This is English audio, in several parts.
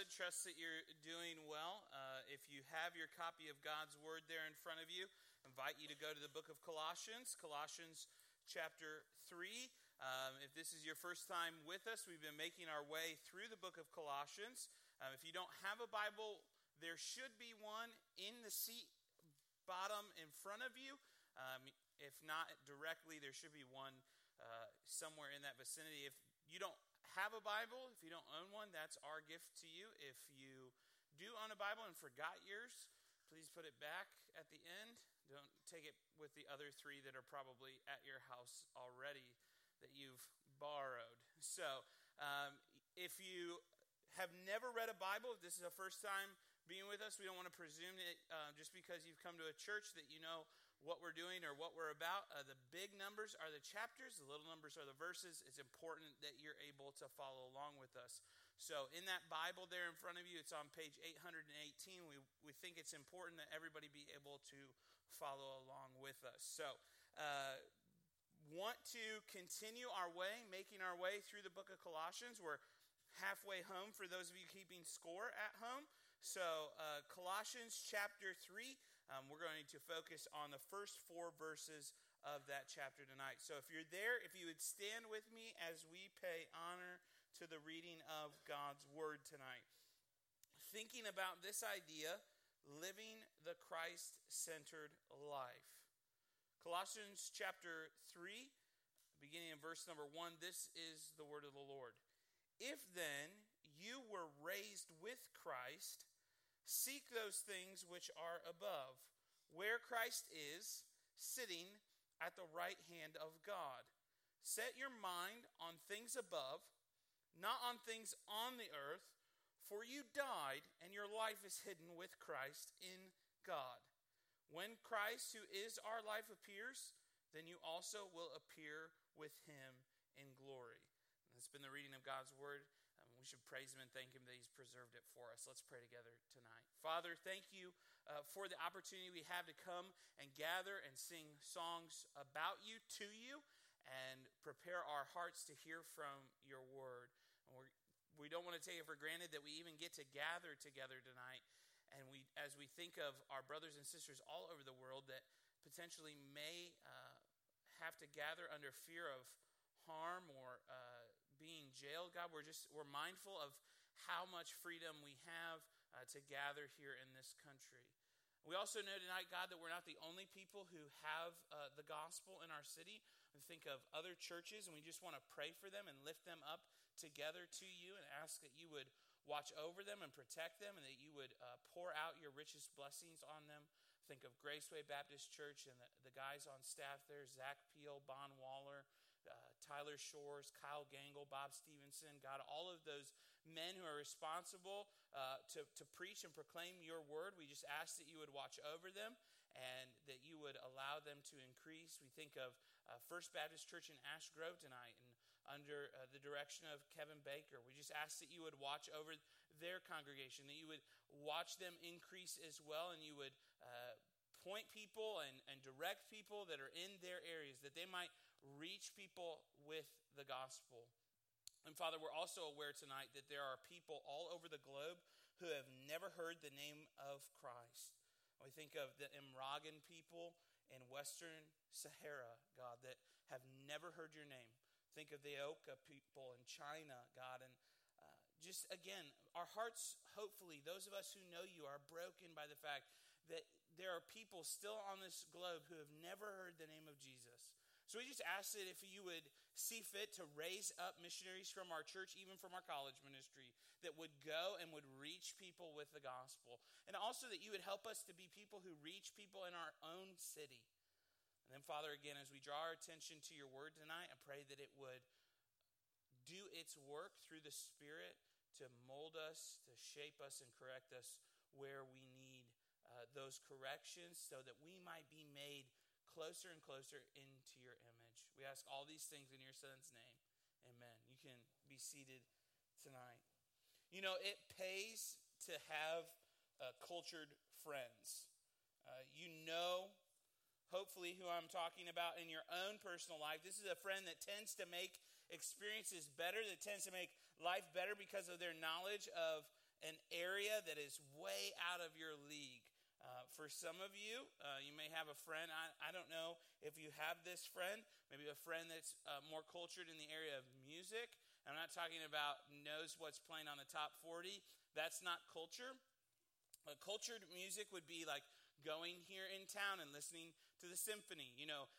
beloved. Trust that you're doing well. Uh, if you have your copy of God's Word there in front of you, invite you to go to the book of Colossians, Colossians chapter 3. Um, if this is your first time with us, we've been making our way through the book of Colossians. Um, if you don't have a Bible, there should be one in the seat bottom in front of you. Um, if not directly, there should be one uh, somewhere in that vicinity. If you don't have a Bible, if you don't own one, that's our gift to you. If you do own a Bible and forgot yours, please put it back at the end. Don't take it with the other three that are probably at your house already that you've borrowed. So, um, if you have never read a Bible, if this is the first time being with us, we don't want to presume that uh, just because you've come to a church that you know what we're doing or what we're about. Uh, the big numbers are the chapters, the little numbers are the verses. It's important that you're able to follow along with us. So, in that Bible there in front of you, it's on page 818. We, we think it's important that everybody be able to follow along with us. So, uh, want to continue our way, making our way through the book of Colossians. We're halfway home for those of you keeping score at home. So, uh, Colossians chapter 3, um, we're going to focus on the first four verses of that chapter tonight. So if you're there, if you would stand with me as we pay honor to the reading of God's word tonight. Thinking about this idea, living the Christ centered life. Colossians chapter 3, beginning in verse number 1, this is the word of the Lord. If then you were raised with Christ, Seek those things which are above, where Christ is, sitting at the right hand of God. Set your mind on things above, not on things on the earth, for you died, and your life is hidden with Christ in God. When Christ, who is our life, appears, then you also will appear with him in glory. And that's been the reading of God's word. We should praise him and thank him that he's preserved it for us. Let's pray together tonight. Father, thank you uh, for the opportunity we have to come and gather and sing songs about you, to you, and prepare our hearts to hear from your word. And we're, we don't want to take it for granted that we even get to gather together tonight. And we, as we think of our brothers and sisters all over the world that potentially may uh, have to gather under fear of harm or uh, being jailed, God, we're just we're mindful of how much freedom we have uh, to gather here in this country. We also know tonight, God, that we're not the only people who have uh, the gospel in our city. We think of other churches, and we just want to pray for them and lift them up together to you and ask that you would watch over them and protect them and that you would uh, pour out your richest blessings on them. Think of Graceway Baptist Church and the, the guys on staff there Zach Peel, Bon Waller, uh, Tyler Shores, Kyle Gangle, Bob Stevenson, God, all of those men who are responsible uh, to, to preach and proclaim your word. We just ask that you would watch over them and that you would allow them to increase. We think of uh, First Baptist Church in Ash Grove tonight and under uh, the direction of Kevin Baker. We just ask that you would watch over their congregation, that you would watch them increase as well, and you would uh, point people and, and direct people that are in their areas, that they might reach people with the gospel. And Father, we're also aware tonight that there are people all over the globe who have never heard the name of Christ. We think of the Imraguen people in Western Sahara, God, that have never heard your name. Think of the Auca people in China, God, and uh, just again, our hearts, hopefully, those of us who know you, are broken by the fact that there are people still on this globe who have never heard the name of Jesus. So we just asked that if you would see fit to raise up missionaries from our church, even from our college ministry, that would go and would reach people with the gospel. And also that you would help us to be people who reach people in our own city. And then, Father, again, as we draw our attention to your word tonight, I pray that it would do its work through the Spirit to mold us, to shape us, and correct us where we need uh, those corrections so that we might be made closer and closer into your image. We ask all these things in your son's name. Amen. You can be seated tonight. You know, it pays to have uh, cultured friends. Uh, you know, hopefully, who I'm talking about in your own personal life. This is a friend that tends to make experiences better, that tends to make life better because of their knowledge of an area that is way out of your league. For some of you, uh, you may have a friend. I, I don't know if you have this friend, maybe a friend that's uh, more cultured in the area of music. I'm not talking about knows what's playing on the top 40. That's not culture. But cultured music would be like going here in town and listening to the symphony. You know,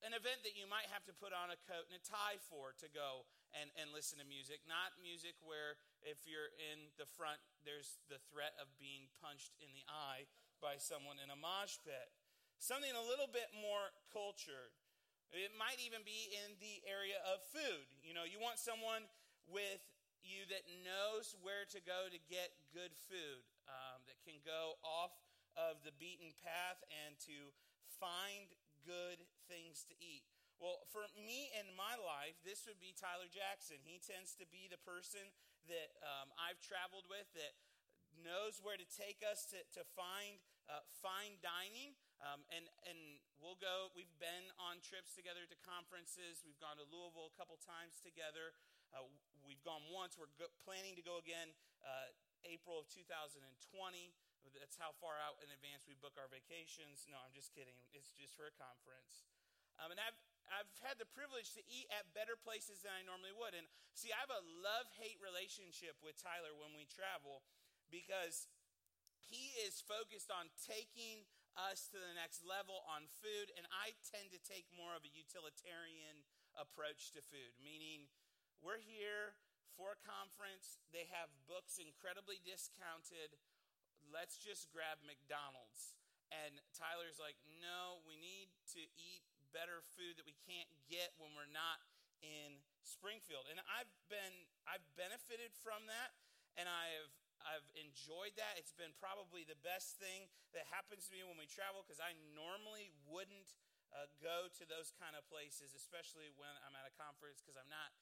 an event that you might have to put on a coat and a tie for to go and, and listen to music. Not music where if you're in the front, there's the threat of being punched in the eye by someone in a mosh pit. Something a little bit more cultured. It might even be in the area of food. You know, you want someone with you that knows where to go to get good food, um, that can go off of the beaten path and to find good things to eat. Well, for me in my life, this would be Tyler Jackson. He tends to be the person that um, I've traveled with that knows where to take us to, to find uh, fine dining. Um, and, and we'll go, we've been on trips together to conferences. We've gone to Louisville a couple times together. Uh, we've gone once. We're go- planning to go again uh, April of 2020. That's how far out in advance we book our vacations. No, I'm just kidding. It's just for a conference. Um, and I've, I've had the privilege to eat at better places than I normally would. And see, I have a love hate relationship with Tyler when we travel because he is focused on taking us to the next level on food, and I tend to take more of a utilitarian approach to food, meaning we're here for a conference, they have books incredibly discounted. Let's just grab McDonald's. And Tyler's like, no, we need to eat better food that we can't get when we're not in Springfield. And I've been I've benefited from that and I've I've enjoyed that. It's been probably the best thing that happens to me when we travel because I normally wouldn't uh, go to those kind of places, especially when I'm at a conference because I'm not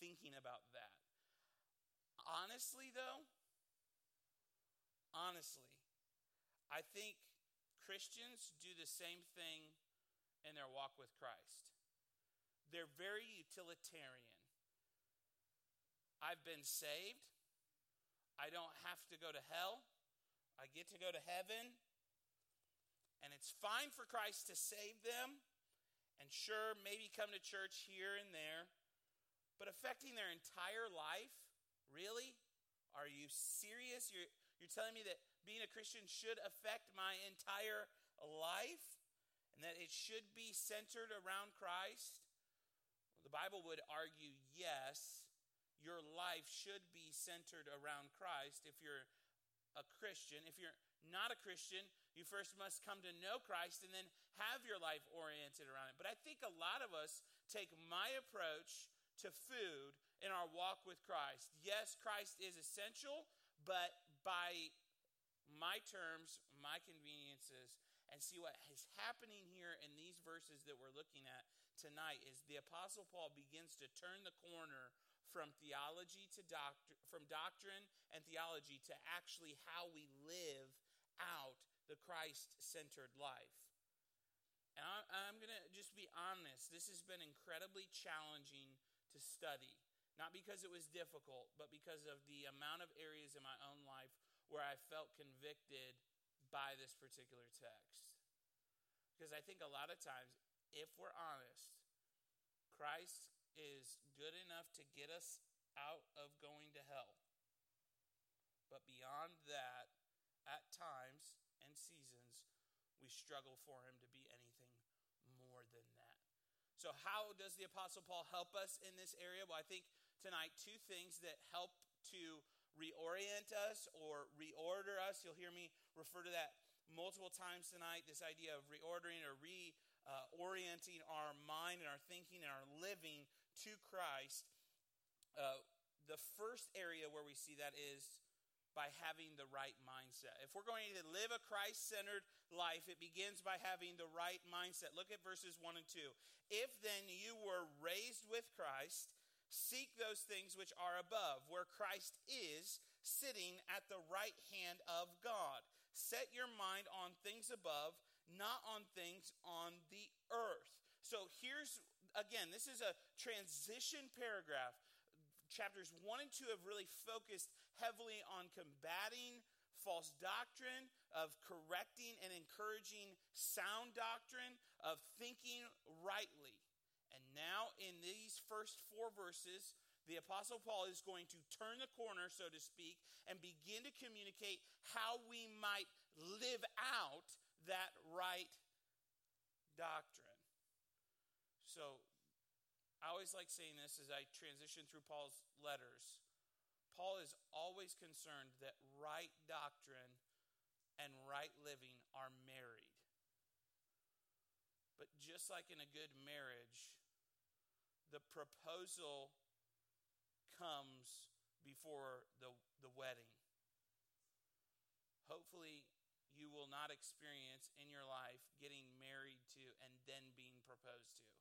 thinking about that. Honestly, though, honestly, I think Christians do the same thing in their walk with Christ. They're very utilitarian. I've been saved. I don't have to go to hell. I get to go to heaven. And it's fine for Christ to save them. And sure, maybe come to church here and there. But affecting their entire life? Really? Are you serious? You're, you're telling me that being a Christian should affect my entire life? And that it should be centered around Christ? Well, the Bible would argue yes your life should be centered around Christ if you're a Christian. If you're not a Christian, you first must come to know Christ and then have your life oriented around it. But I think a lot of us take my approach to food in our walk with Christ. Yes, Christ is essential, but by my terms, my conveniences, and see what is happening here in these verses that we're looking at tonight is the apostle Paul begins to turn the corner from theology to doctrine, from doctrine and theology to actually how we live out the Christ centered life. And I, am going to just be honest, this has been incredibly challenging to study. Not because it was difficult, but because of the amount of areas in my own life where I felt convicted by this particular text. Because I think a lot of times, if we're honest, Christ is good enough to get us out of going to hell. But beyond that, at times and seasons, we struggle for him to be anything more than that. So, how does the Apostle Paul help us in this area? Well, I think tonight, two things that help to reorient us or reorder us. You'll hear me refer to that multiple times tonight this idea of reordering or reorienting uh, our mind and our thinking and our living to Christ, uh, the first area where we see that is by having the right mindset. If we're going to live a Christ centered life, it begins by having the right mindset. Look at verses 1 and 2. If then you were raised with Christ, seek those things which are above, where Christ is sitting at the right hand of God. Set your mind on things above, not on things on the earth. So here's again, this is a transition paragraph. chapters 1 and 2 have really focused heavily on combating false doctrine, of correcting and encouraging sound doctrine, of thinking rightly. And now, in these first four verses, the Apostle Paul is going to turn the corner, so to speak, and begin to communicate how we might live out that right doctrine. So, I always like saying this as I transition through Paul's letters. Paul is always concerned that right doctrine and right living are married. But just like in a good marriage, the proposal comes before the, the wedding. Hopefully, you will not experience in your life getting married to and then being proposed to.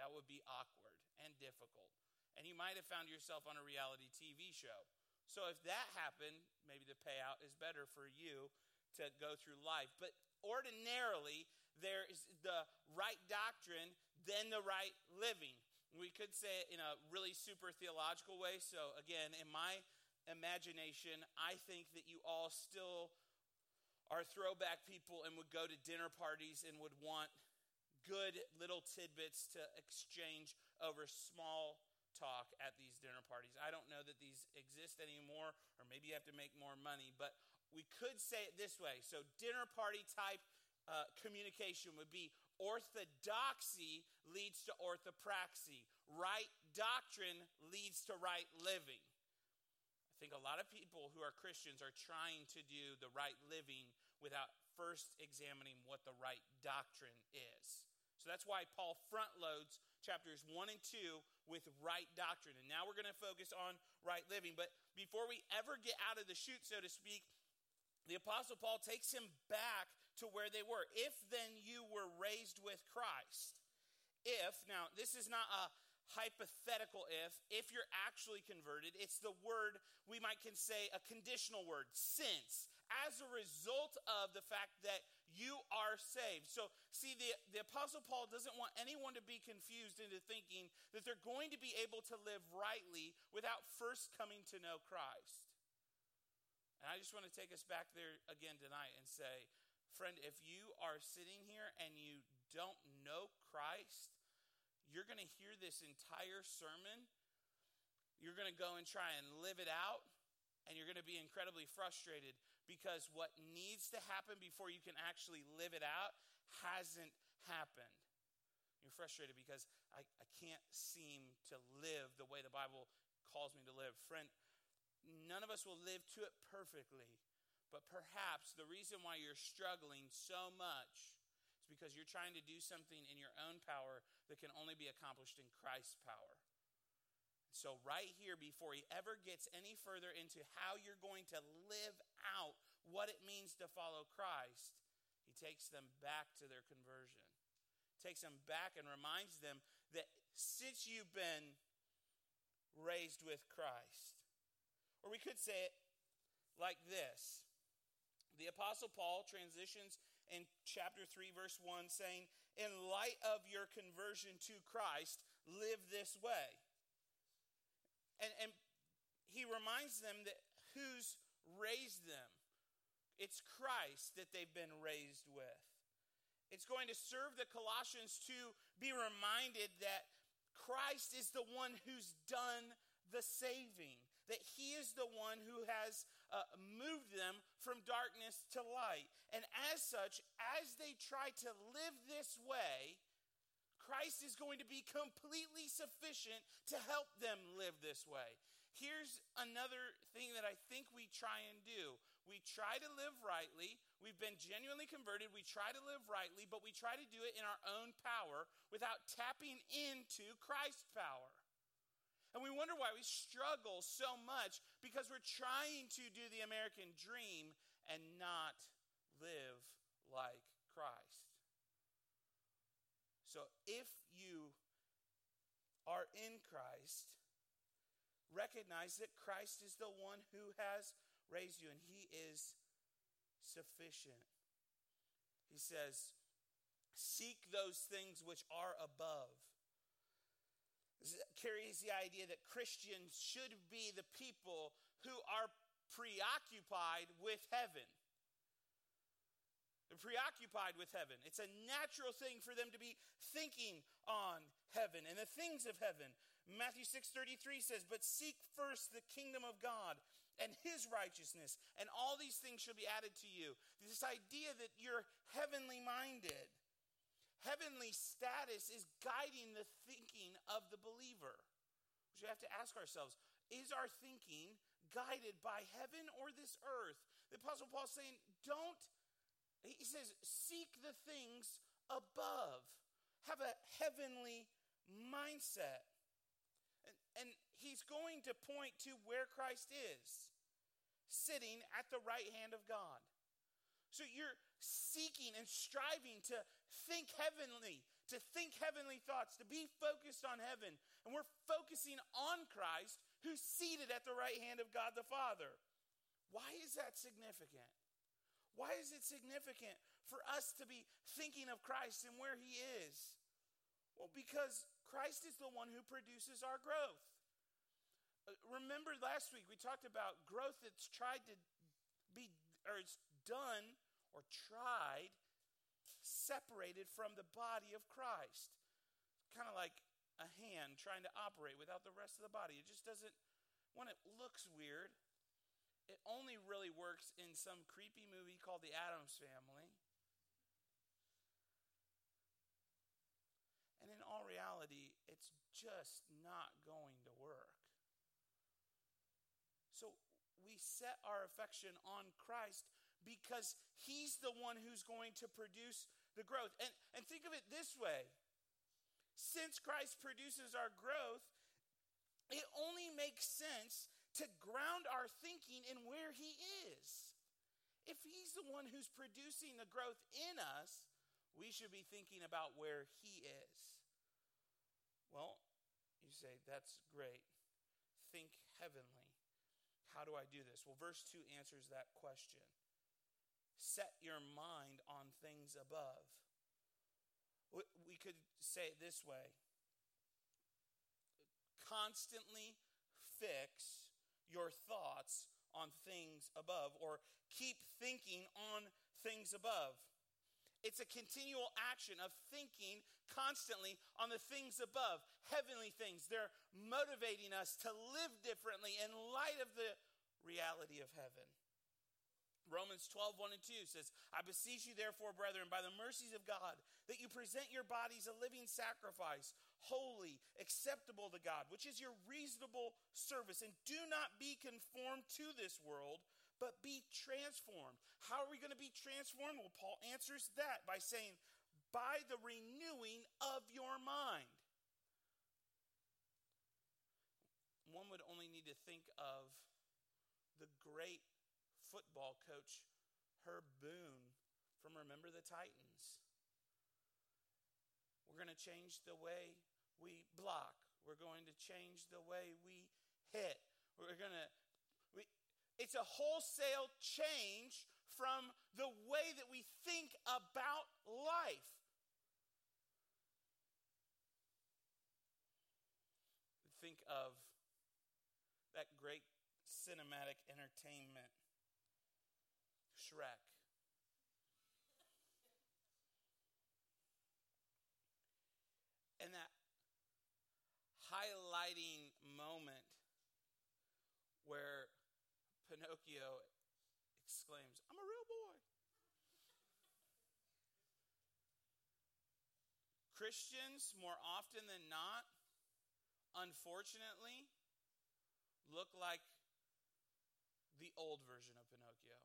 That would be awkward and difficult. And you might have found yourself on a reality TV show so if that happened, maybe the payout is better for you to go through life. But ordinarily, there is the right doctrine, then the right living. We could say it in a really super theological way. So, again, in my imagination, I think that you all still are throwback people and would go to dinner parties and would want good little tidbits to exchange over small talk at these dinner parties. I don't know that these exist anymore, or maybe you have to make more money, but we could say it this way. So, dinner party type uh, communication would be orthodoxy leads to orthopraxy, right doctrine leads to right living. I think a lot of people who are Christians are trying to do the right living without first examining what the right doctrine is. So that's why Paul front loads chapters 1 and 2 with right doctrine. And now we're going to focus on right living. But before we ever get out of the chute, so to speak, the Apostle Paul takes him back to where they were. If then you were raised with Christ. If, now, this is not a hypothetical if, if you're actually converted, it's the word we might can say a conditional word, since, as a result of the fact that you are saved. So, see, the, the Apostle Paul doesn't want anyone to be confused into thinking that they're going to be able to live rightly without first coming to know Christ. And I just want to take us back there again tonight and say, friend, if you are sitting here and you don't know Christ, you're going to hear this entire sermon. You're going to go and try and live it out, and you're going to be incredibly frustrated because what needs to happen before you can actually live it out hasn't happened. You're frustrated because I, I can't seem to live the way the Bible calls me to live. Friend, none of us will live to it perfectly, but perhaps the reason why you're struggling so much is because you're trying to do something in your own power that can only be accomplished in Christ's power. So, right here, before he ever gets any further into how you're going to live out what it means to follow Christ, he takes them back to their conversion. Takes them back and reminds them that since you've been raised with Christ, or we could say it like this the Apostle Paul transitions in chapter 3, verse 1, saying, In light of your conversion to Christ, live this way. And, and he reminds them that who's raised them? It's Christ that they've been raised with. It's going to serve the Colossians to be reminded that Christ is the one who's done the saving, that he is the one who has uh, moved them from darkness to light. And as such, as they try to live this way, Christ is going to be completely sufficient to help them live this way. Here's another thing that I think we try and do. We try to live rightly. We've been genuinely converted. We try to live rightly, but we try to do it in our own power without tapping into Christ's power. And we wonder why we struggle so much because we're trying to do the American dream and not live like Christ. So if you are in Christ, recognize that Christ is the one who has raised you and he is sufficient. He says, Seek those things which are above carries the idea that Christians should be the people who are preoccupied with heaven. Preoccupied with heaven. It's a natural thing for them to be thinking on heaven and the things of heaven. Matthew 6:33 says, "But seek first the kingdom of God and his righteousness, and all these things shall be added to you." This idea that you're heavenly minded. Heavenly status is guiding the thinking of the believer. We have to ask ourselves, is our thinking guided by heaven or this earth? The Apostle Paul's saying, don't he says, seek the things above. Have a heavenly mindset. And, and he's going to point to where Christ is, sitting at the right hand of God. So you're seeking and striving to think heavenly, to think heavenly thoughts, to be focused on heaven. And we're focusing on Christ who's seated at the right hand of God the Father. Why is that significant? Why is it significant for us to be thinking of Christ and where He is? Well, because Christ is the one who produces our growth. Uh, remember last week we talked about growth that's tried to be, or it's done or tried separated from the body of Christ. Kind of like a hand trying to operate without the rest of the body. It just doesn't, when it looks weird, it only really works in some creepy movie called The Addams Family. And in all reality, it's just not going to work. So we set our affection on Christ because he's the one who's going to produce the growth. And, and think of it this way since Christ produces our growth, it only makes sense to ground our thinking in where He is. If He's the one who's producing the growth in us, we should be thinking about where He is. Well, you say, that's great. Think heavenly. How do I do this? Well, verse 2 answers that question. Set your mind on things above. We could say it this way constantly fix your thoughts on things above or keep thinking on things above. It's a continual action of thinking constantly on the things above, heavenly things. They're motivating us to live differently in light of the reality of heaven. Romans 12, 1 and 2 says, I beseech you, therefore, brethren, by the mercies of God, that you present your bodies a living sacrifice, holy, acceptable to God, which is your reasonable service. And do not be conformed to this world, but be transformed. How are we going to be transformed? Well, Paul answers that by saying, by the renewing of your mind. One would only need to think of the great football coach Herb Boone from Remember the Titans. We're going to change the way we block. We're going to change the way we hit. We're going to we, it's a wholesale change from the way that we think about life. Think of that great cinematic entertainment Shrek. And that highlighting moment where Pinocchio exclaims, I'm a real boy. Christians, more often than not, unfortunately, look like the old version of Pinocchio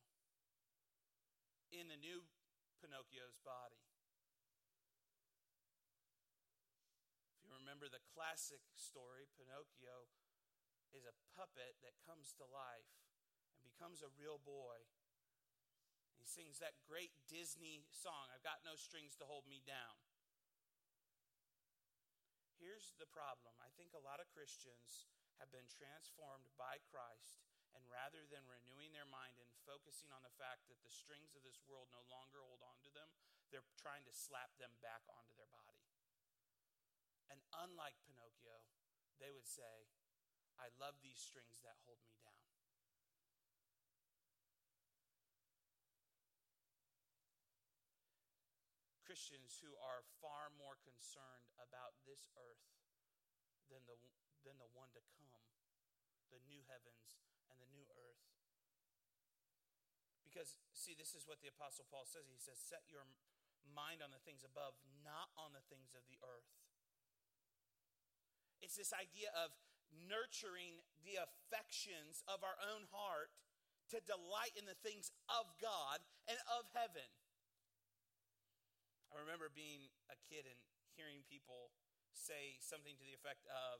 in the new Pinocchio's body. If you remember the classic story, Pinocchio is a puppet that comes to life and becomes a real boy. He sings that great Disney song, I've got no strings to hold me down. Here's the problem I think a lot of Christians have been transformed by Christ and rather than renewing their mind and focusing on the fact that the strings of this world no longer hold on to them, they're trying to slap them back onto their body. And unlike Pinocchio, they would say, I love these strings that hold me down. Christians who are far more concerned about this earth than the, than the one to come, the new heavens and the new earth. Because, see, this is what the Apostle Paul says. He says, Set your mind on the things above, not on the things of the earth. It's this idea of nurturing the affections of our own heart to delight in the things of God and of heaven. I remember being a kid and hearing people say something to the effect of,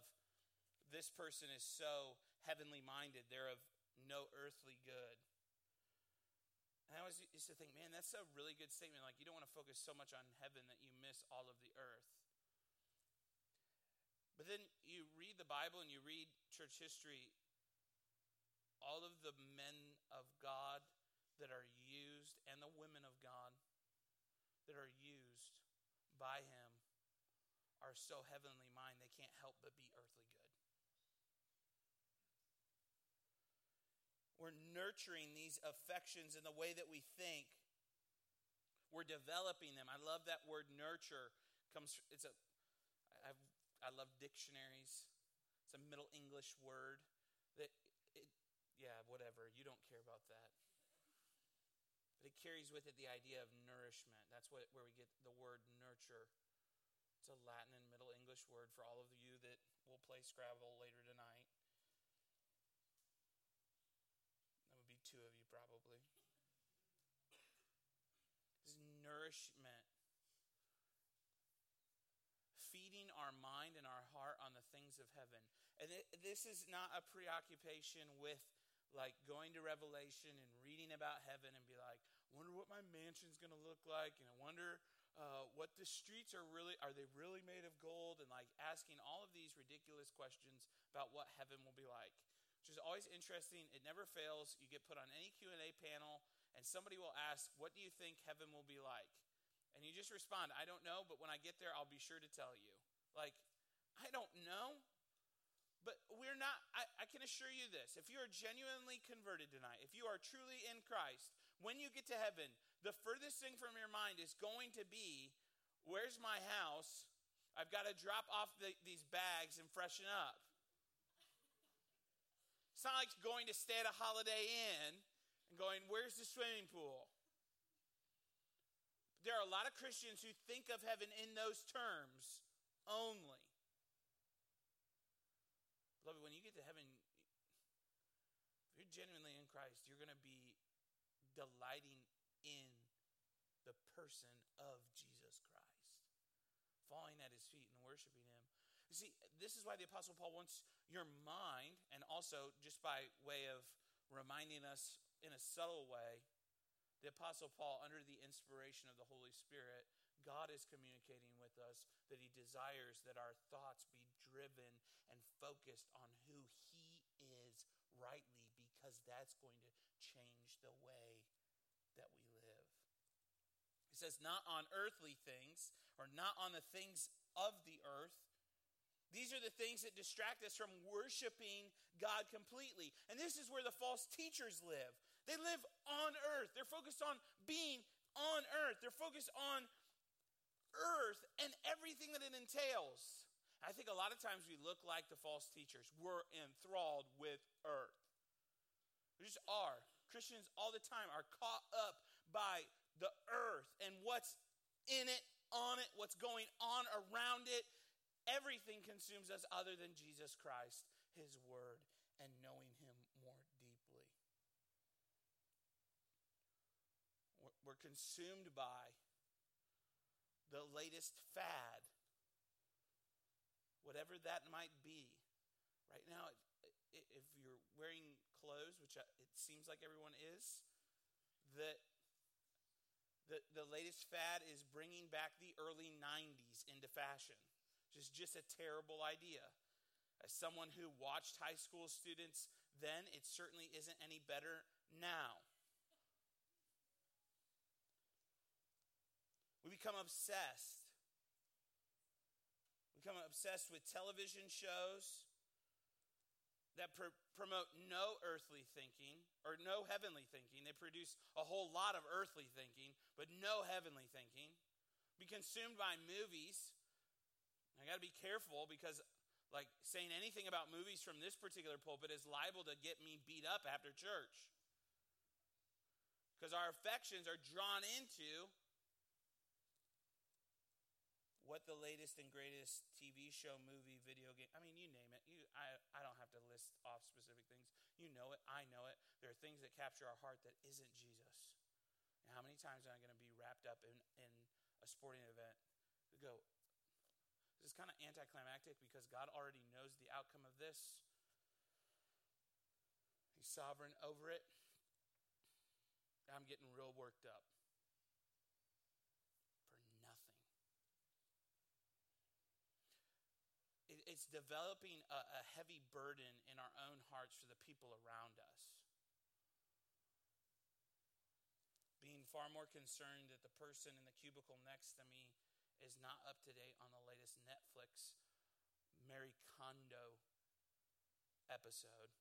This person is so heavenly minded, they're of no earthly good. And I always used to think, man, that's a really good statement. Like, you don't want to focus so much on heaven that you miss all of the earth. But then you read the Bible and you read church history, all of the men of God that are used and the women of God that are used by Him are so heavenly minded they can't help but be earthly good. We're nurturing these affections in the way that we think. We're developing them. I love that word nurture. Comes it's a I've, I love dictionaries. It's a Middle English word that it, yeah, whatever. You don't care about that but it carries with it the idea of nourishment. That's what, where we get the word nurture. It's a Latin and Middle English word for all of you that will play Scrabble later tonight. That would be two of you probably. It's nourishment. Feeding our mind and our heart on the things of heaven. And it, this is not a preoccupation with like going to Revelation and reading about heaven and be like, wonder what my mansion's going to look like, and I wonder uh, what the streets are really are they really made of gold, and like asking all of these ridiculous questions about what heaven will be like, which is always interesting. It never fails. You get put on any Q and A panel, and somebody will ask, "What do you think heaven will be like?" And you just respond, "I don't know, but when I get there, I'll be sure to tell you." Like, I don't know. But we're not, I, I, can assure you this. If you are genuinely converted tonight, if you are truly in Christ, when you get to heaven, the furthest thing from your mind is going to be where's my house? I've got to drop off the, these bags and freshen up. It's not like going to stay at a Holiday Inn and going, where's the swimming pool? There are a lot of Christians who think of heaven in those terms only. Beloved, when you get to heaven, if you're genuinely in Christ, you're going to be delighting in the person of Jesus Christ, falling at his feet and worshiping him. You see, this is why the Apostle Paul wants your mind, and also just by way of reminding us in a subtle way, the Apostle Paul, under the inspiration of the Holy Spirit, God is communicating with us that He desires that our thoughts be driven and focused on who He is rightly because that's going to change the way that we live. He says, not on earthly things or not on the things of the earth. These are the things that distract us from worshiping God completely. And this is where the false teachers live. They live on earth. They're focused on being on earth. They're focused on earth and everything that it entails. I think a lot of times we look like the false teachers. We're enthralled with earth. We just are. Christians all the time are caught up by the earth and what's in it, on it, what's going on around it. Everything consumes us other than Jesus Christ, His Word, and knowing Him more deeply. We're consumed by the latest fad, whatever that might be. Right now, if you're wearing clothes, which it seems like everyone is, that the, the latest fad is bringing back the early 90s into fashion, which is just a terrible idea. As someone who watched high school students then, it certainly isn't any better now. We become obsessed. Become obsessed with television shows, that pr- promote no earthly thinking or no heavenly thinking. They produce a whole lot of earthly thinking, but no heavenly thinking. Be consumed by movies. I got to be careful because, like, saying anything about movies from this particular pulpit is liable to get me beat up after church. Because our affections are drawn into what the latest and greatest TV show, movie, video game. I mean, you name it. You, I, I don't have to list off specific things. You know it. I know it. There are things that capture our heart that isn't Jesus. And how many times am I going to be wrapped up in, in a sporting event to go, this is kind of anticlimactic because God already knows the outcome of this. He's sovereign over it. I'm getting real worked up. It's developing a, a heavy burden in our own hearts for the people around us. Being far more concerned that the person in the cubicle next to me is not up to date on the latest Netflix Mary Kondo episode.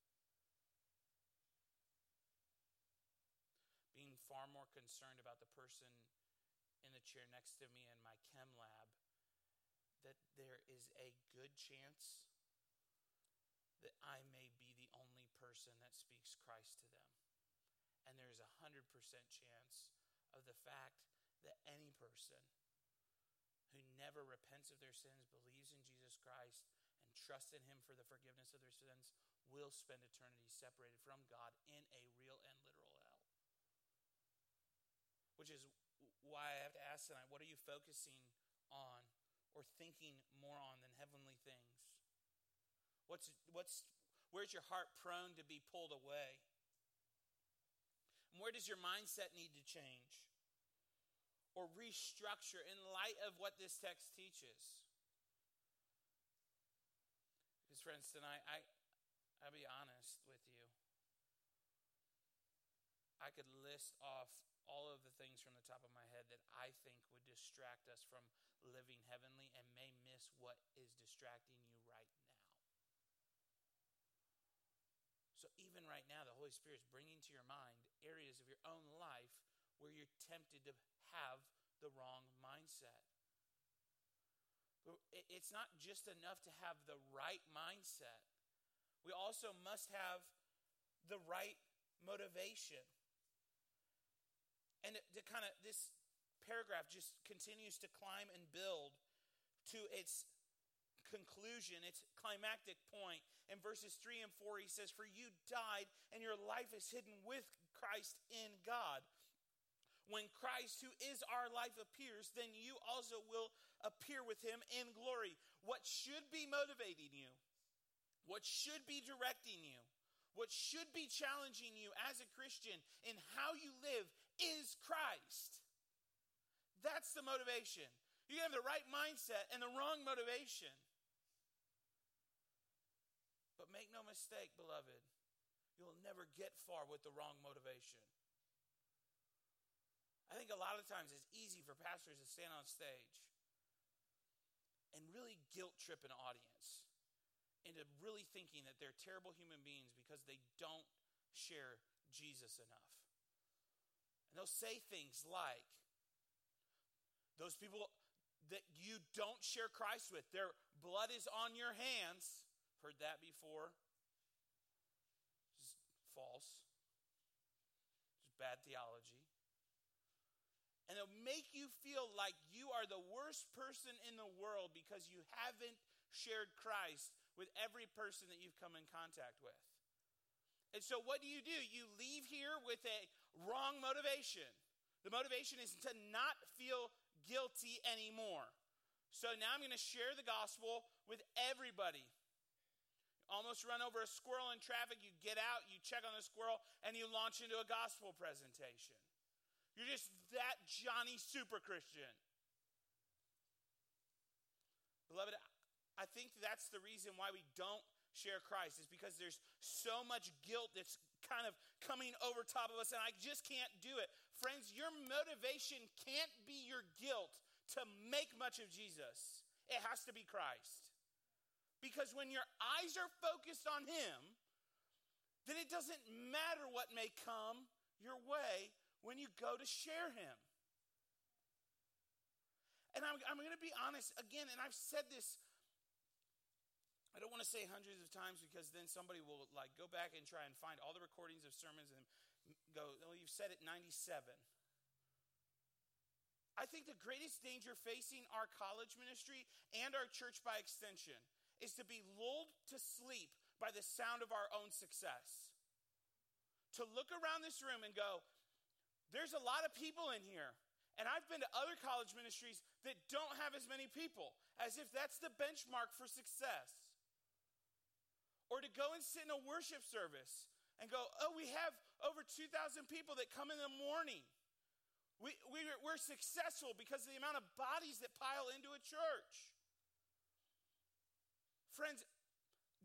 Being far more concerned about the person in the chair next to me in my chem lab that there is a good chance that I may be the only person that speaks Christ to them. And there's a 100% chance of the fact that any person who never repents of their sins, believes in Jesus Christ, and trusts in Him for the forgiveness of their sins will spend eternity separated from God in a real and literal hell. Which is why I have to ask tonight what are you focusing on or thinking more on than heavenly things? What's, what's, where's your heart prone to be pulled away? And where does your mindset need to change or restructure in light of what this text teaches? Because, friends, tonight, I, I'll be honest with you. I could list off things from the top of my head that I think would distract us from living heavenly and may miss what is distracting you right now. So, even right now, the Holy Spirit is bringing to your mind areas of your own life where you're tempted to have the wrong mindset. It's not just enough to have the right mindset, we also must have the right motivation. And to kind of this paragraph just continues to climb and build to its conclusion, its climactic point. In verses 3 and 4, he says, For you died, and your life is hidden with Christ in God. When Christ, who is our life, appears, then you also will appear with him in glory. What should be motivating you, what should be directing you, what should be challenging you as a Christian in how you live is Christ. That's the motivation. You have the right mindset and the wrong motivation. But make no mistake, beloved, you'll never get far with the wrong motivation. I think a lot of times it's easy for pastors to stand on stage and really guilt trip an audience into really thinking that they're terrible human beings because they don't share Jesus enough. And they'll say things like, those people that you don't share Christ with, their blood is on your hands. Heard that before? Just false. Just bad theology. And it'll make you feel like you are the worst person in the world because you haven't shared Christ with every person that you've come in contact with. And so, what do you do? You leave here with a wrong motivation. The motivation is to not feel guilty anymore. So now I'm going to share the gospel with everybody. Almost run over a squirrel in traffic, you get out, you check on the squirrel, and you launch into a gospel presentation. You're just that Johnny super Christian. Beloved, I think that's the reason why we don't share Christ is because there's so much guilt that's kind of coming over top of us, and I just can't do it. Friends, your motivation can't be your guilt to make much of Jesus, it has to be Christ. Because when your eyes are focused on Him, then it doesn't matter what may come your way when you go to share Him. And I'm, I'm going to be honest again, and I've said this. I don't want to say hundreds of times because then somebody will like go back and try and find all the recordings of sermons and go, "Oh, you've said it 97." I think the greatest danger facing our college ministry and our church by extension is to be lulled to sleep by the sound of our own success. To look around this room and go, there's a lot of people in here. And I've been to other college ministries that don't have as many people, as if that's the benchmark for success. Or to go and sit in a worship service and go, oh, we have over 2,000 people that come in the morning. We, we, we're successful because of the amount of bodies that pile into a church. Friends,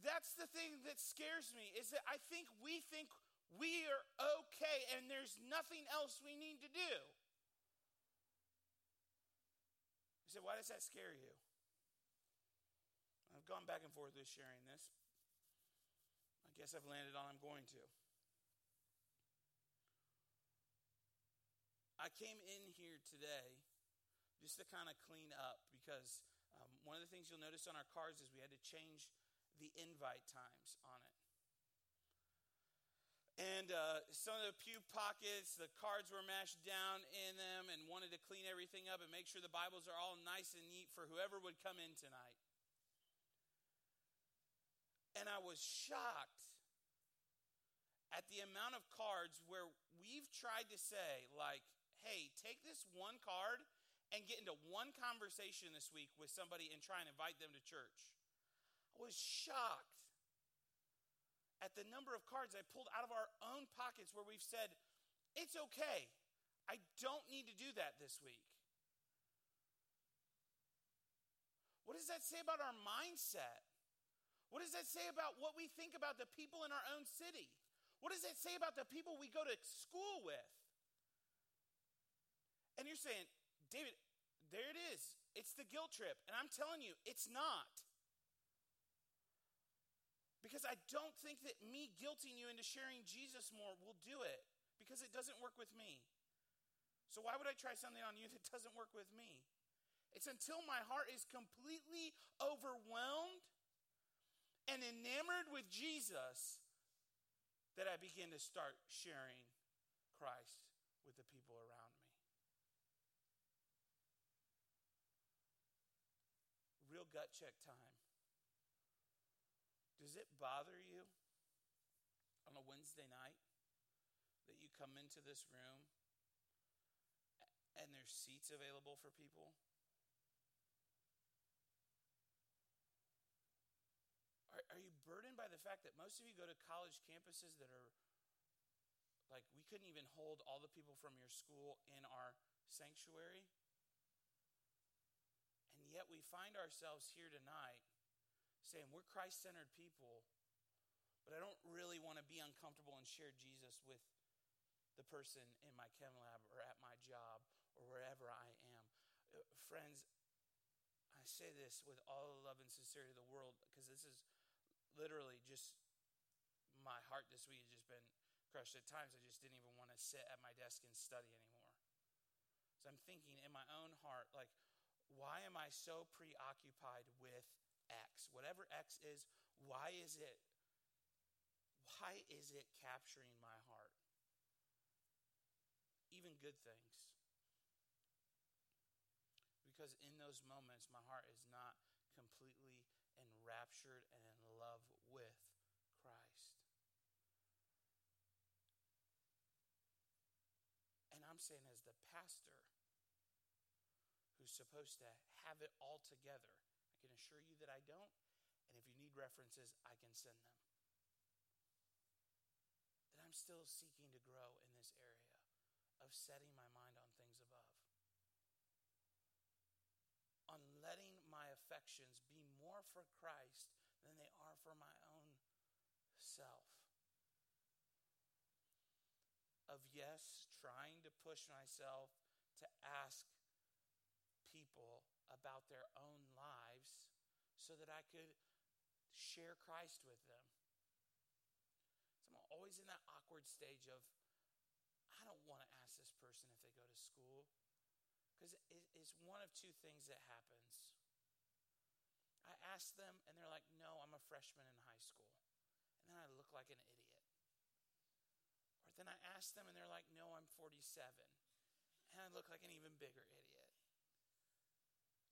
that's the thing that scares me is that I think we think we are okay and there's nothing else we need to do. You said, why does that scare you? I've gone back and forth with sharing this. Guess I've landed on I'm going to. I came in here today just to kind of clean up because um, one of the things you'll notice on our cards is we had to change the invite times on it. And uh, some of the pew pockets, the cards were mashed down in them and wanted to clean everything up and make sure the Bibles are all nice and neat for whoever would come in tonight. And I was shocked at the amount of cards where we've tried to say, like, hey, take this one card and get into one conversation this week with somebody and try and invite them to church. I was shocked at the number of cards I pulled out of our own pockets where we've said, it's okay. I don't need to do that this week. What does that say about our mindset? What does that say about what we think about the people in our own city? What does that say about the people we go to school with? And you're saying, David, there it is. It's the guilt trip. And I'm telling you, it's not. Because I don't think that me guilting you into sharing Jesus more will do it, because it doesn't work with me. So why would I try something on you that doesn't work with me? It's until my heart is completely overwhelmed and enamored with Jesus that I begin to start sharing Christ with the people around me. Real gut check time. Does it bother you on a Wednesday night that you come into this room and there's seats available for people? Are, are you burdened by the fact that most of you go to college campuses that are like we couldn't even hold all the people from your school in our sanctuary? And yet we find ourselves here tonight saying we're Christ centered people, but I don't really want to be uncomfortable and share Jesus with the person in my chem lab or at my job or wherever I am. Uh, friends, I say this with all the love and sincerity of the world because this is literally just my heart this week has just been crushed. At times, I just didn't even want to sit at my desk and study anymore. So I'm thinking in my own heart, like, why am I so preoccupied with X, whatever X is, why is it why is it capturing my heart? Even good things. Because in those moments my heart is not enraptured and in love with Christ. And I'm saying as the pastor who's supposed to have it all together I can assure you that I don't. And if you need references, I can send them. That I'm still seeking to grow in this area of setting my mind on things above. On letting my affections for Christ than they are for my own self. Of yes, trying to push myself to ask people about their own lives so that I could share Christ with them. So I'm always in that awkward stage of, I don't want to ask this person if they go to school. Because it's one of two things that happens. Ask them, and they're like, no, I'm a freshman in high school. And then I look like an idiot. Or then I ask them, and they're like, no, I'm 47. And I look like an even bigger idiot.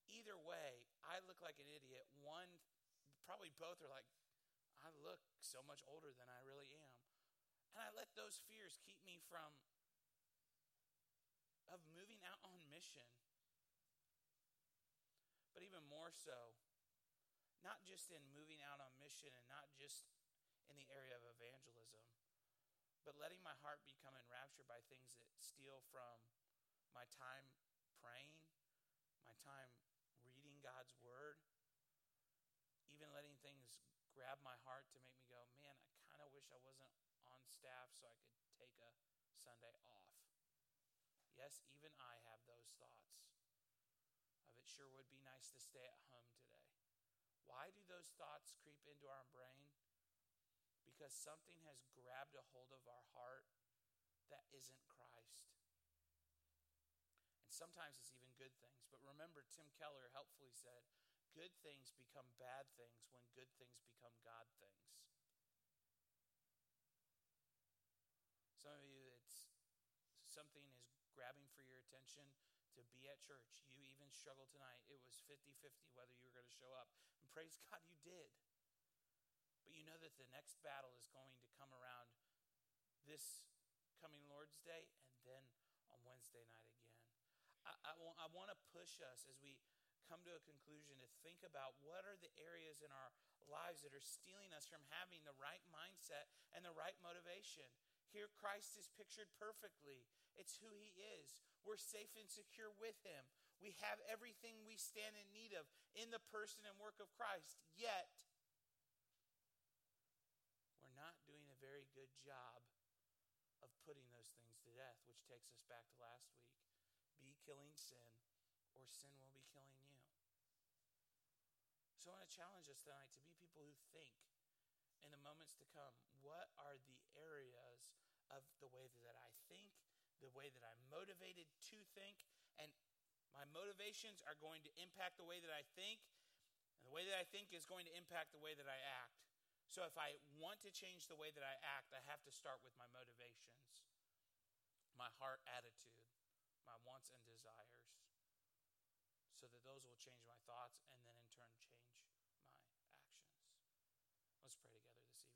Either way, I look like an idiot. One, probably both are like, I look so much older than I really am. And I let those fears keep me from of moving out on mission. But even more so, not just in moving out on mission and not just in the area of evangelism, but letting my heart become enraptured by things that steal from my time praying, my time reading God's word, even letting things grab my heart to make me go, man, I kind of wish I wasn't on staff so I could take a Sunday off. Yes, even I have those thoughts of it sure would be nice to stay at home today. Why do those thoughts creep into our brain? Because something has grabbed a hold of our heart that isn't Christ. And sometimes it's even good things. But remember, Tim Keller helpfully said, good things become bad things when good things become God things. Some of you, it's something is grabbing for your attention to be at church. You even struggled tonight. It was 50 50 whether you were going to show up. And praise God, you did. But you know that the next battle is going to come around this coming Lord's Day and then on Wednesday night again. I, I, want, I want to push us as we come to a conclusion to think about what are the areas in our lives that are stealing us from having the right mindset and the right motivation. Here, Christ is pictured perfectly. It's who he is. We're safe and secure with him. We have everything we stand in need of in the person and work of Christ. Yet, we're not doing a very good job of putting those things to death, which takes us back to last week. Be killing sin, or sin will be killing you. So I want to challenge us tonight to be people who think in the moments to come what are the areas of the way that I think the way that I'm motivated to think, and my motivations are going to impact the way that I think, and the way that I think is going to impact the way that I act. So if I want to change the way that I act, I have to start with my motivations, my heart attitude, my wants and desires, so that those will change my thoughts and then in